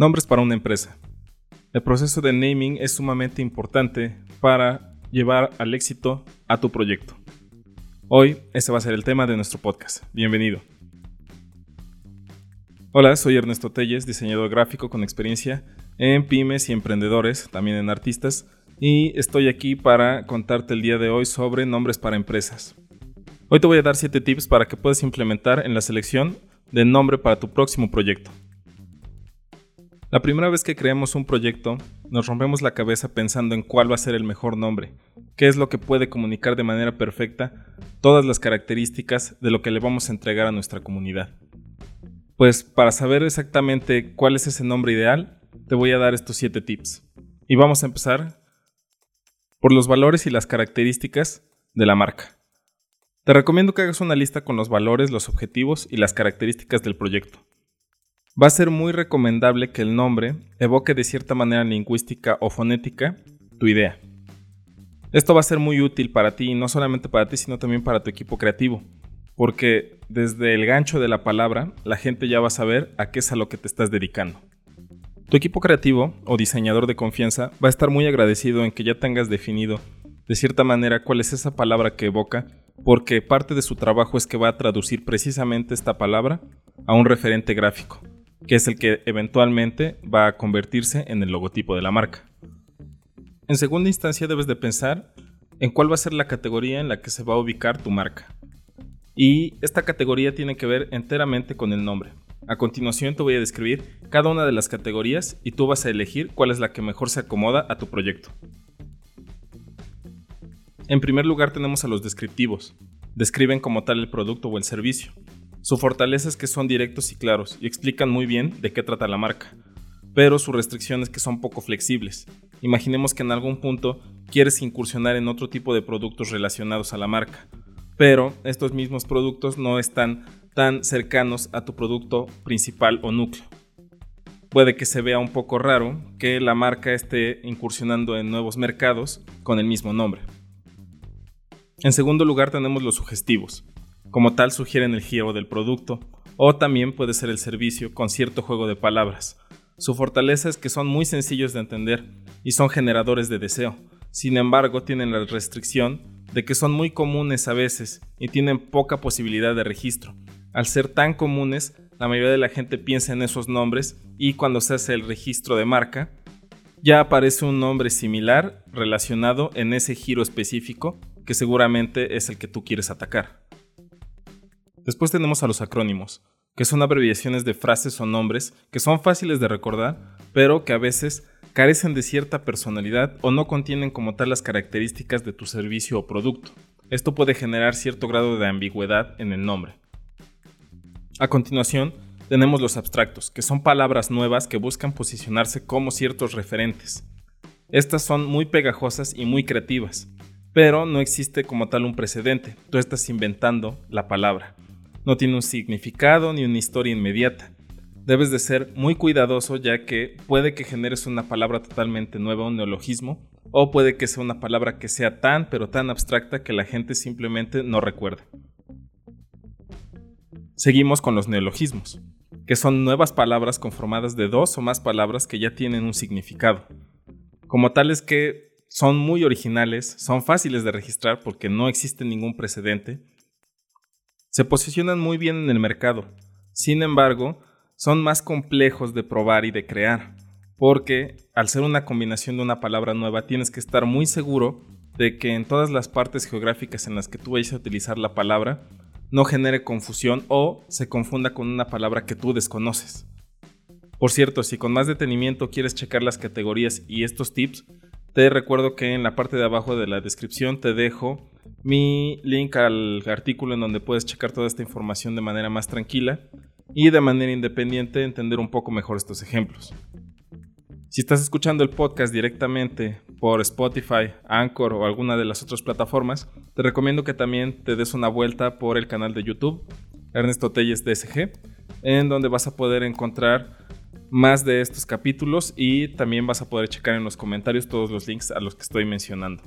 Nombres para una empresa. El proceso de naming es sumamente importante para llevar al éxito a tu proyecto. Hoy ese va a ser el tema de nuestro podcast. Bienvenido. Hola, soy Ernesto Telles, diseñador gráfico con experiencia en pymes y emprendedores, también en artistas, y estoy aquí para contarte el día de hoy sobre nombres para empresas. Hoy te voy a dar 7 tips para que puedas implementar en la selección de nombre para tu próximo proyecto. La primera vez que creamos un proyecto, nos rompemos la cabeza pensando en cuál va a ser el mejor nombre, qué es lo que puede comunicar de manera perfecta todas las características de lo que le vamos a entregar a nuestra comunidad. Pues para saber exactamente cuál es ese nombre ideal, te voy a dar estos 7 tips. Y vamos a empezar por los valores y las características de la marca. Te recomiendo que hagas una lista con los valores, los objetivos y las características del proyecto va a ser muy recomendable que el nombre evoque de cierta manera lingüística o fonética tu idea. Esto va a ser muy útil para ti, no solamente para ti, sino también para tu equipo creativo, porque desde el gancho de la palabra, la gente ya va a saber a qué es a lo que te estás dedicando. Tu equipo creativo o diseñador de confianza va a estar muy agradecido en que ya tengas definido de cierta manera cuál es esa palabra que evoca, porque parte de su trabajo es que va a traducir precisamente esta palabra a un referente gráfico que es el que eventualmente va a convertirse en el logotipo de la marca. En segunda instancia debes de pensar en cuál va a ser la categoría en la que se va a ubicar tu marca. Y esta categoría tiene que ver enteramente con el nombre. A continuación te voy a describir cada una de las categorías y tú vas a elegir cuál es la que mejor se acomoda a tu proyecto. En primer lugar tenemos a los descriptivos. Describen como tal el producto o el servicio. Su fortaleza es que son directos y claros y explican muy bien de qué trata la marca, pero su restricción es que son poco flexibles. Imaginemos que en algún punto quieres incursionar en otro tipo de productos relacionados a la marca, pero estos mismos productos no están tan cercanos a tu producto principal o núcleo. Puede que se vea un poco raro que la marca esté incursionando en nuevos mercados con el mismo nombre. En segundo lugar tenemos los sugestivos. Como tal sugieren el giro del producto, o también puede ser el servicio con cierto juego de palabras. Su fortaleza es que son muy sencillos de entender y son generadores de deseo. Sin embargo, tienen la restricción de que son muy comunes a veces y tienen poca posibilidad de registro. Al ser tan comunes, la mayoría de la gente piensa en esos nombres y cuando se hace el registro de marca, ya aparece un nombre similar relacionado en ese giro específico que seguramente es el que tú quieres atacar. Después tenemos a los acrónimos, que son abreviaciones de frases o nombres que son fáciles de recordar, pero que a veces carecen de cierta personalidad o no contienen como tal las características de tu servicio o producto. Esto puede generar cierto grado de ambigüedad en el nombre. A continuación, tenemos los abstractos, que son palabras nuevas que buscan posicionarse como ciertos referentes. Estas son muy pegajosas y muy creativas, pero no existe como tal un precedente, tú estás inventando la palabra no tiene un significado ni una historia inmediata. Debes de ser muy cuidadoso ya que puede que generes una palabra totalmente nueva, un neologismo, o puede que sea una palabra que sea tan pero tan abstracta que la gente simplemente no recuerde. Seguimos con los neologismos, que son nuevas palabras conformadas de dos o más palabras que ya tienen un significado. Como tales que son muy originales, son fáciles de registrar porque no existe ningún precedente se posicionan muy bien en el mercado. Sin embargo, son más complejos de probar y de crear, porque al ser una combinación de una palabra nueva tienes que estar muy seguro de que en todas las partes geográficas en las que tú vayas a utilizar la palabra no genere confusión o se confunda con una palabra que tú desconoces. Por cierto, si con más detenimiento quieres checar las categorías y estos tips, te recuerdo que en la parte de abajo de la descripción te dejo mi link al artículo en donde puedes checar toda esta información de manera más tranquila y de manera independiente entender un poco mejor estos ejemplos. Si estás escuchando el podcast directamente por Spotify, Anchor o alguna de las otras plataformas, te recomiendo que también te des una vuelta por el canal de YouTube, Ernesto Telles DSG, en donde vas a poder encontrar más de estos capítulos y también vas a poder checar en los comentarios todos los links a los que estoy mencionando.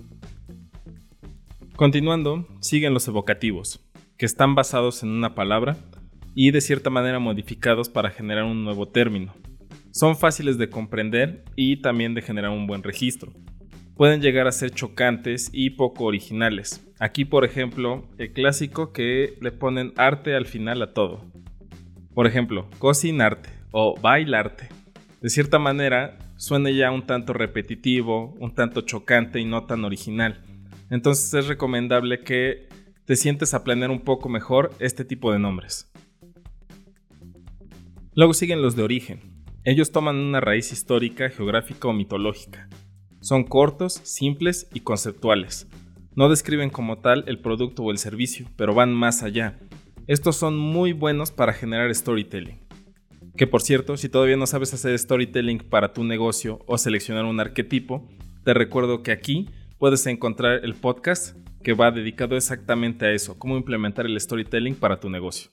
Continuando, siguen los evocativos, que están basados en una palabra y de cierta manera modificados para generar un nuevo término. son fáciles de comprender y también de generar un buen registro. Pueden llegar a ser chocantes y poco originales. Aquí, por ejemplo, el clásico que le ponen arte al final a todo. Por ejemplo, cocinarte o bailarte. De cierta manera, suena ya un tanto repetitivo, un tanto chocante y no tan original. Entonces es recomendable que te sientes a planear un poco mejor este tipo de nombres. Luego siguen los de origen. Ellos toman una raíz histórica, geográfica o mitológica. Son cortos, simples y conceptuales. No describen como tal el producto o el servicio, pero van más allá. Estos son muy buenos para generar storytelling. Que por cierto, si todavía no sabes hacer storytelling para tu negocio o seleccionar un arquetipo, te recuerdo que aquí puedes encontrar el podcast que va dedicado exactamente a eso, cómo implementar el storytelling para tu negocio.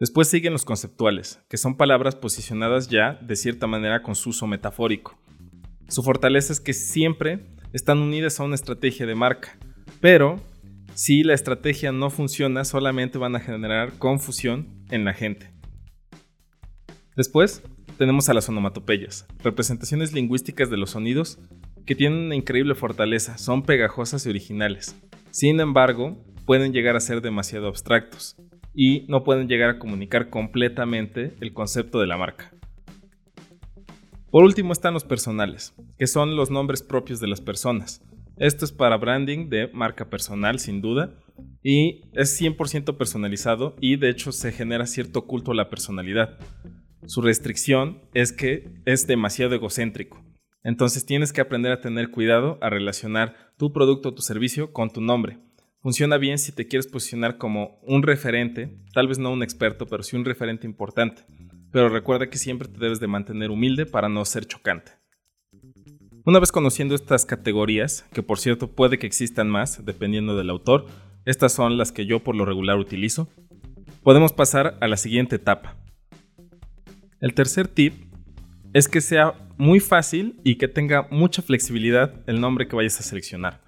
Después siguen los conceptuales, que son palabras posicionadas ya de cierta manera con su uso metafórico. Su fortaleza es que siempre están unidas a una estrategia de marca, pero si la estrategia no funciona solamente van a generar confusión en la gente. Después tenemos a las onomatopeyas, representaciones lingüísticas de los sonidos que tienen una increíble fortaleza, son pegajosas y originales. Sin embargo, pueden llegar a ser demasiado abstractos y no pueden llegar a comunicar completamente el concepto de la marca. Por último están los personales, que son los nombres propios de las personas. Esto es para branding de marca personal, sin duda, y es 100% personalizado y de hecho se genera cierto culto a la personalidad. Su restricción es que es demasiado egocéntrico. Entonces tienes que aprender a tener cuidado a relacionar tu producto o tu servicio con tu nombre funciona bien si te quieres posicionar como un referente, tal vez no un experto, pero sí un referente importante. Pero recuerda que siempre te debes de mantener humilde para no ser chocante. Una vez conociendo estas categorías, que por cierto puede que existan más dependiendo del autor, estas son las que yo por lo regular utilizo, podemos pasar a la siguiente etapa. El tercer tip es que sea muy fácil y que tenga mucha flexibilidad el nombre que vayas a seleccionar.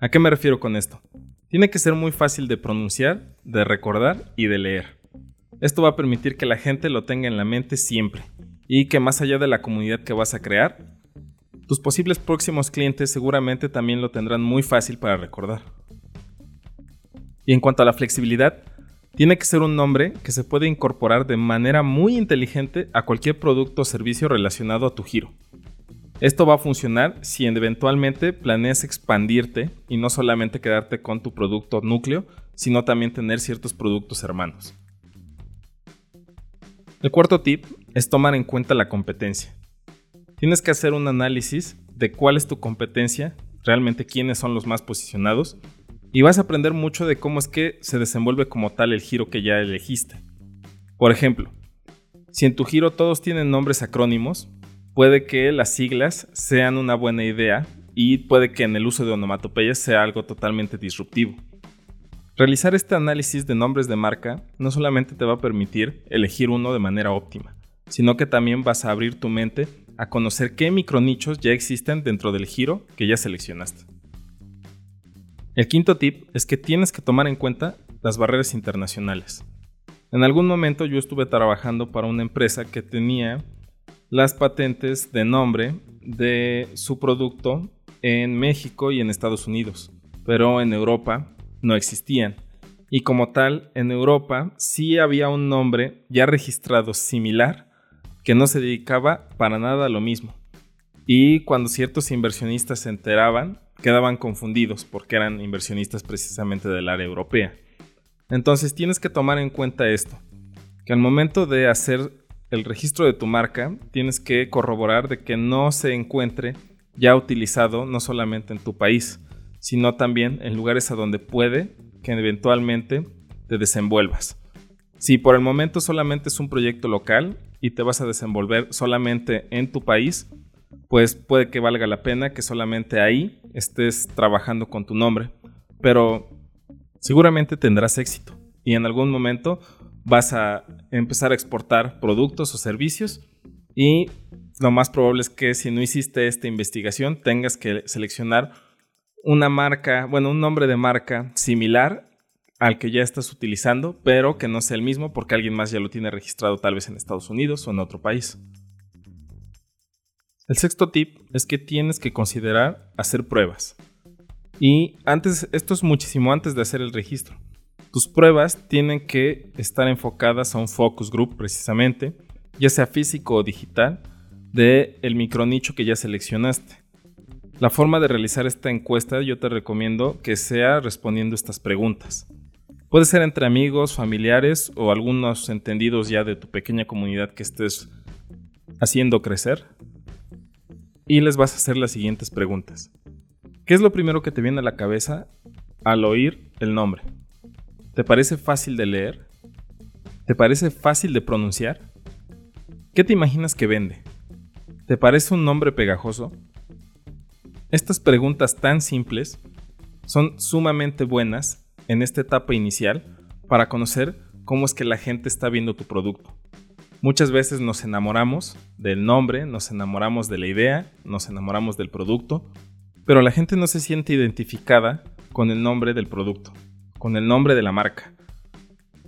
¿A qué me refiero con esto? Tiene que ser muy fácil de pronunciar, de recordar y de leer. Esto va a permitir que la gente lo tenga en la mente siempre y que más allá de la comunidad que vas a crear, tus posibles próximos clientes seguramente también lo tendrán muy fácil para recordar. Y en cuanto a la flexibilidad, tiene que ser un nombre que se puede incorporar de manera muy inteligente a cualquier producto o servicio relacionado a tu giro. Esto va a funcionar si eventualmente planeas expandirte y no solamente quedarte con tu producto núcleo, sino también tener ciertos productos hermanos. El cuarto tip es tomar en cuenta la competencia. Tienes que hacer un análisis de cuál es tu competencia, realmente quiénes son los más posicionados, y vas a aprender mucho de cómo es que se desenvuelve como tal el giro que ya elegiste. Por ejemplo, si en tu giro todos tienen nombres acrónimos, puede que las siglas sean una buena idea y puede que en el uso de onomatopeyas sea algo totalmente disruptivo. Realizar este análisis de nombres de marca no solamente te va a permitir elegir uno de manera óptima, sino que también vas a abrir tu mente a conocer qué micronichos ya existen dentro del giro que ya seleccionaste. El quinto tip es que tienes que tomar en cuenta las barreras internacionales. En algún momento yo estuve trabajando para una empresa que tenía las patentes de nombre de su producto en México y en Estados Unidos, pero en Europa no existían. Y como tal, en Europa sí había un nombre ya registrado similar que no se dedicaba para nada a lo mismo. Y cuando ciertos inversionistas se enteraban, quedaban confundidos porque eran inversionistas precisamente del área europea. Entonces tienes que tomar en cuenta esto, que al momento de hacer el registro de tu marca, tienes que corroborar de que no se encuentre ya utilizado no solamente en tu país, sino también en lugares a donde puede que eventualmente te desenvuelvas. Si por el momento solamente es un proyecto local y te vas a desenvolver solamente en tu país, pues puede que valga la pena que solamente ahí estés trabajando con tu nombre, pero seguramente tendrás éxito y en algún momento vas a empezar a exportar productos o servicios y lo más probable es que si no hiciste esta investigación tengas que seleccionar una marca, bueno, un nombre de marca similar al que ya estás utilizando, pero que no sea el mismo porque alguien más ya lo tiene registrado tal vez en Estados Unidos o en otro país. El sexto tip es que tienes que considerar hacer pruebas. Y antes, esto es muchísimo antes de hacer el registro. Tus pruebas tienen que estar enfocadas a un focus group precisamente, ya sea físico o digital, de el micronicho que ya seleccionaste. La forma de realizar esta encuesta yo te recomiendo que sea respondiendo estas preguntas. Puede ser entre amigos, familiares o algunos entendidos ya de tu pequeña comunidad que estés haciendo crecer. Y les vas a hacer las siguientes preguntas. ¿Qué es lo primero que te viene a la cabeza al oír el nombre? ¿Te parece fácil de leer? ¿Te parece fácil de pronunciar? ¿Qué te imaginas que vende? ¿Te parece un nombre pegajoso? Estas preguntas tan simples son sumamente buenas en esta etapa inicial para conocer cómo es que la gente está viendo tu producto. Muchas veces nos enamoramos del nombre, nos enamoramos de la idea, nos enamoramos del producto, pero la gente no se siente identificada con el nombre del producto, con el nombre de la marca.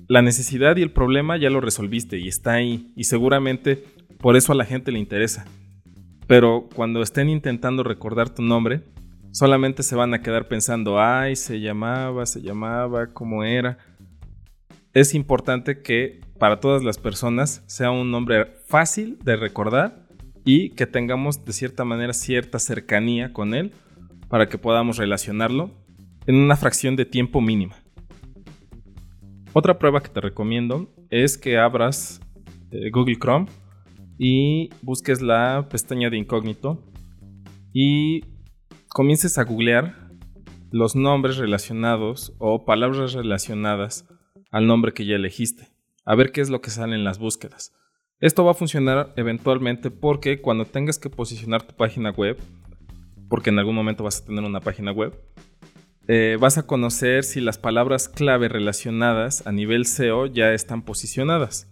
La necesidad y el problema ya lo resolviste y está ahí, y seguramente por eso a la gente le interesa. Pero cuando estén intentando recordar tu nombre, solamente se van a quedar pensando, ay, se llamaba, se llamaba, cómo era. Es importante que para todas las personas sea un nombre fácil de recordar y que tengamos de cierta manera cierta cercanía con él para que podamos relacionarlo en una fracción de tiempo mínima. Otra prueba que te recomiendo es que abras eh, Google Chrome y busques la pestaña de incógnito y comiences a googlear los nombres relacionados o palabras relacionadas al nombre que ya elegiste, a ver qué es lo que sale en las búsquedas. Esto va a funcionar eventualmente porque cuando tengas que posicionar tu página web, porque en algún momento vas a tener una página web, eh, vas a conocer si las palabras clave relacionadas a nivel SEO ya están posicionadas.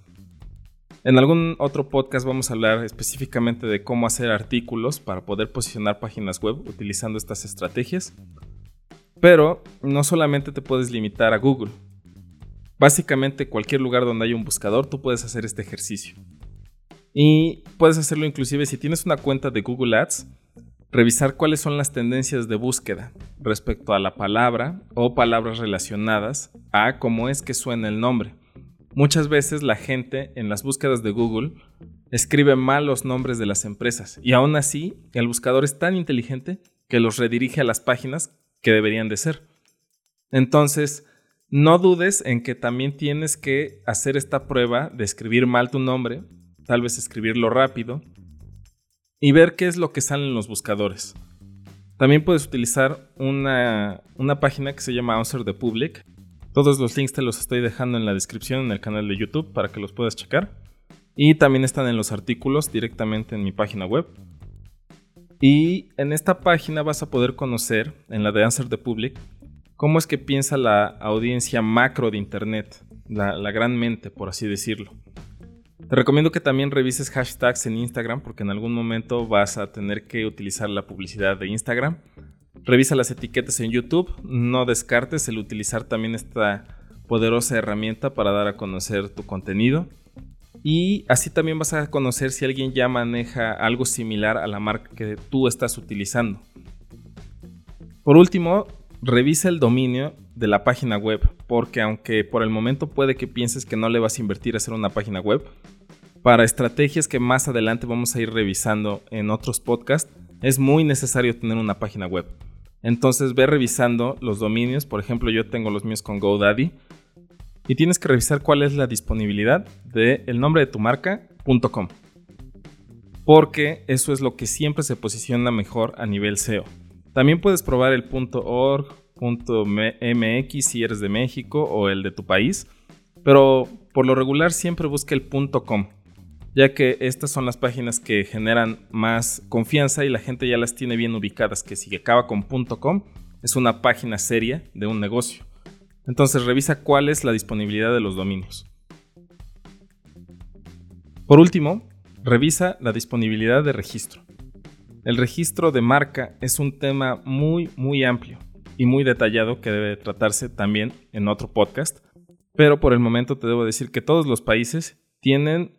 En algún otro podcast vamos a hablar específicamente de cómo hacer artículos para poder posicionar páginas web utilizando estas estrategias. Pero no solamente te puedes limitar a Google. Básicamente cualquier lugar donde haya un buscador tú puedes hacer este ejercicio. Y puedes hacerlo inclusive si tienes una cuenta de Google Ads, revisar cuáles son las tendencias de búsqueda respecto a la palabra o palabras relacionadas a cómo es que suena el nombre. Muchas veces la gente en las búsquedas de Google escribe mal los nombres de las empresas y aún así el buscador es tan inteligente que los redirige a las páginas que deberían de ser. Entonces, no dudes en que también tienes que hacer esta prueba de escribir mal tu nombre, tal vez escribirlo rápido, y ver qué es lo que sale en los buscadores. También puedes utilizar una, una página que se llama Answer the Public, todos los links te los estoy dejando en la descripción en el canal de YouTube para que los puedas checar. Y también están en los artículos directamente en mi página web. Y en esta página vas a poder conocer, en la de Answer the Public, cómo es que piensa la audiencia macro de Internet, la, gran mente, por así decirlo. Te recomiendo que también revises hashtags en Instagram porque en algún momento vas a tener que utilizar la publicidad de Instagram Revisa las etiquetas en YouTube. No descartes el utilizar también esta poderosa herramienta para dar a conocer tu contenido. Y así también vas a conocer si alguien ya maneja algo similar a la marca que tú estás utilizando. Por último, revisa el dominio de la página web, porque aunque por el momento puede que pienses que no le vas a invertir a hacer una página web, para estrategias que más adelante vamos a ir revisando en otros podcasts, es muy necesario tener una página web. Entonces ve revisando los dominios, por ejemplo yo tengo los míos con GoDaddy y tienes que revisar cuál es la disponibilidad del el nombre de tu marca.com. Porque eso es lo que siempre se posiciona mejor a nivel SEO. También puedes probar el .org, .mx si eres de México o el de tu país, pero por lo regular siempre busca el .com ya que estas son las páginas que generan más confianza y la gente ya las tiene bien ubicadas, que si acaba con .com es una página seria de un negocio. Entonces revisa cuál es la disponibilidad de los dominios. Por último, revisa la disponibilidad de registro. El registro de marca es un tema muy muy amplio y muy detallado que debe tratarse también en otro podcast. Pero por el momento te debo decir que todos los países tienen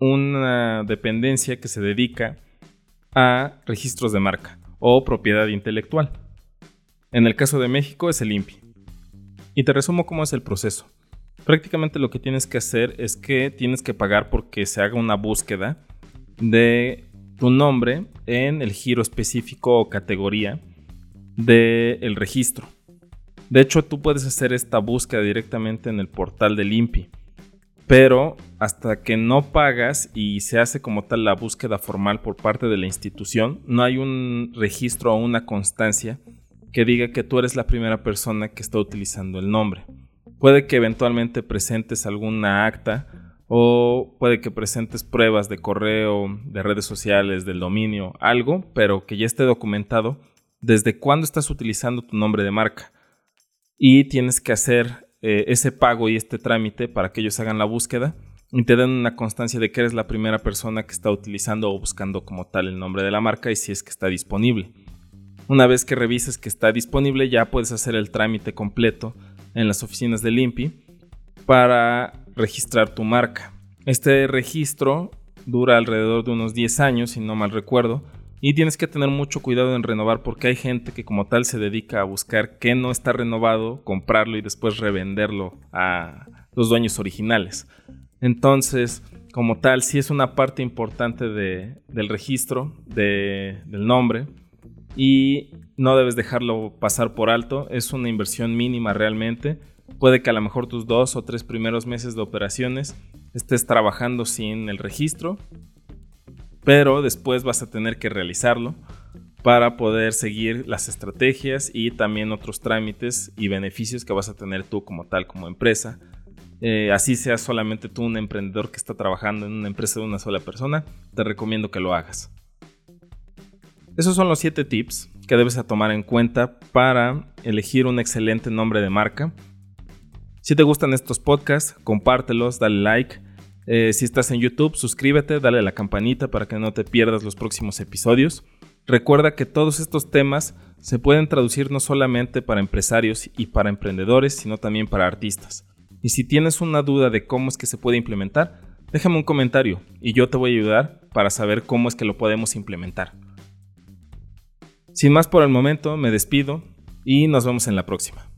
una dependencia que se dedica a registros de marca o propiedad intelectual. En el caso de México es el INPI. Y te resumo cómo es el proceso. Prácticamente lo que tienes que hacer es que tienes que pagar porque se haga una búsqueda de tu nombre en el giro específico o categoría del registro. De hecho, tú puedes hacer esta búsqueda directamente en el portal del INPI. Pero hasta que no pagas y se hace como tal la búsqueda formal por parte de la institución, no hay un registro o una constancia que diga que tú eres la primera persona que está utilizando el nombre. Puede que eventualmente presentes alguna acta o puede que presentes pruebas de correo, de redes sociales, del dominio, algo, pero que ya esté documentado desde cuándo estás utilizando tu nombre de marca. Y tienes que hacer eh, ese pago y este trámite para que ellos hagan la búsqueda y te den una constancia de que eres la primera persona que está utilizando o buscando como tal el nombre de la marca y si es que está disponible. Una vez que revises que está disponible ya puedes hacer el trámite completo en las oficinas del INPI para registrar tu marca. Este registro dura alrededor de unos 10 años, si no mal recuerdo, y tienes que tener mucho cuidado en renovar porque hay gente que como tal se dedica a buscar qué no está renovado, comprarlo y después revenderlo a los dueños originales. Entonces, como tal, sí es una parte importante del registro del nombre y no debes dejarlo pasar por alto. Es una inversión mínima realmente. Puede que a lo mejor tus dos o tres primeros meses de operaciones estés trabajando sin el registro pero después vas a tener que realizarlo para poder seguir las estrategias y también otros trámites y beneficios que vas a tener tú como tal, como empresa. Eh, así seas solamente tú un emprendedor que está trabajando en una empresa de una sola persona, te recomiendo que lo hagas. Esos son los 7 tips que debes tomar en cuenta para elegir un excelente nombre de marca. Si te gustan estos podcasts, compártelos, dale like eh, si estás en YouTube, suscríbete, dale a la campanita para que no te pierdas los próximos episodios. Recuerda que todos estos temas se pueden traducir no solamente para empresarios y para emprendedores, sino también para artistas. Y si tienes una duda de cómo es que se puede implementar, déjame un comentario y yo te voy a ayudar para saber cómo es que lo podemos implementar. Sin más por el momento, me despido y nos vemos en la próxima.